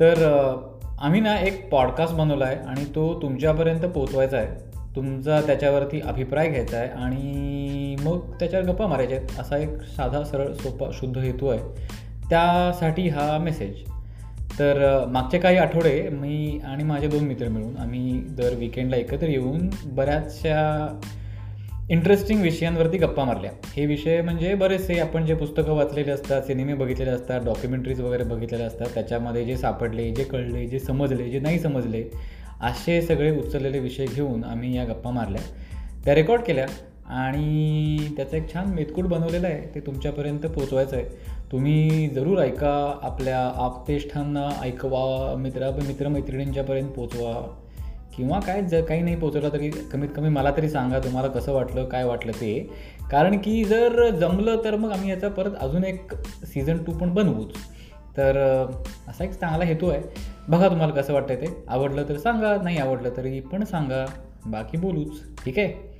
तर आम्ही ना एक पॉडकास्ट बनवला आहे आणि तो तुमच्यापर्यंत पोचवायचा आहे. तुमचा त्याच्यावरती अभिप्राय घ्यायचा आहे आणि मग त्याच्यावर गप्पा मारायच्या आहेत. असा एक साधा सरळ सोपा शुद्ध हेतू आहे. त्यासाठी हा मेसेज तर मागचे काही आठवडे मी आणि माझे दोन मित्र मिळून आम्ही दर विकेंडला एकत्र येऊन बऱ्याचशा इंटरेस्टिंग विषयांवरती गप्पा मारल्या. हे विषय म्हणजे बरेचसे आपण जे पुस्तकं वाचलेले असतात सिनेमे बघितलेले असतात डॉक्युमेंटरीज वगैरे बघितलेले असतात त्याच्यामध्ये जे सापडले जे कळले जे समजले जे नाही समजले असे सगळे उचललेले विषय घेऊन आम्ही या गप्पा मारल्या. त्या रेकॉर्ड केल्या आणि त्याचं एक छान मेतकूट बनवलेला आहे. ते तुमच्यापर्यंत पोचवायचं आहे. तुम्ही जरूर ऐका आपल्या आपतेष्ठांना ऐकवा मित्रा मित्रमैत्रिणींच्यापर्यंत पोचवा किंवा काय जर काही नाही पोचवलं तरी कमीत कमी मला तरी सांगा तुम्हाला कसं वाटलं काय वाटलं ते. कारण की जर जमलं तर मग आम्ही याचा परत अजून एक सीझन टू पण बनवूच. तर असा एक चांगला हेतू आहे. बघा तुम्हाला कसं वाटतं ते. आवडलं तर सांगा नाही आवडलं तरी पण सांगा. बाकी बोलूच. ठीक आहे?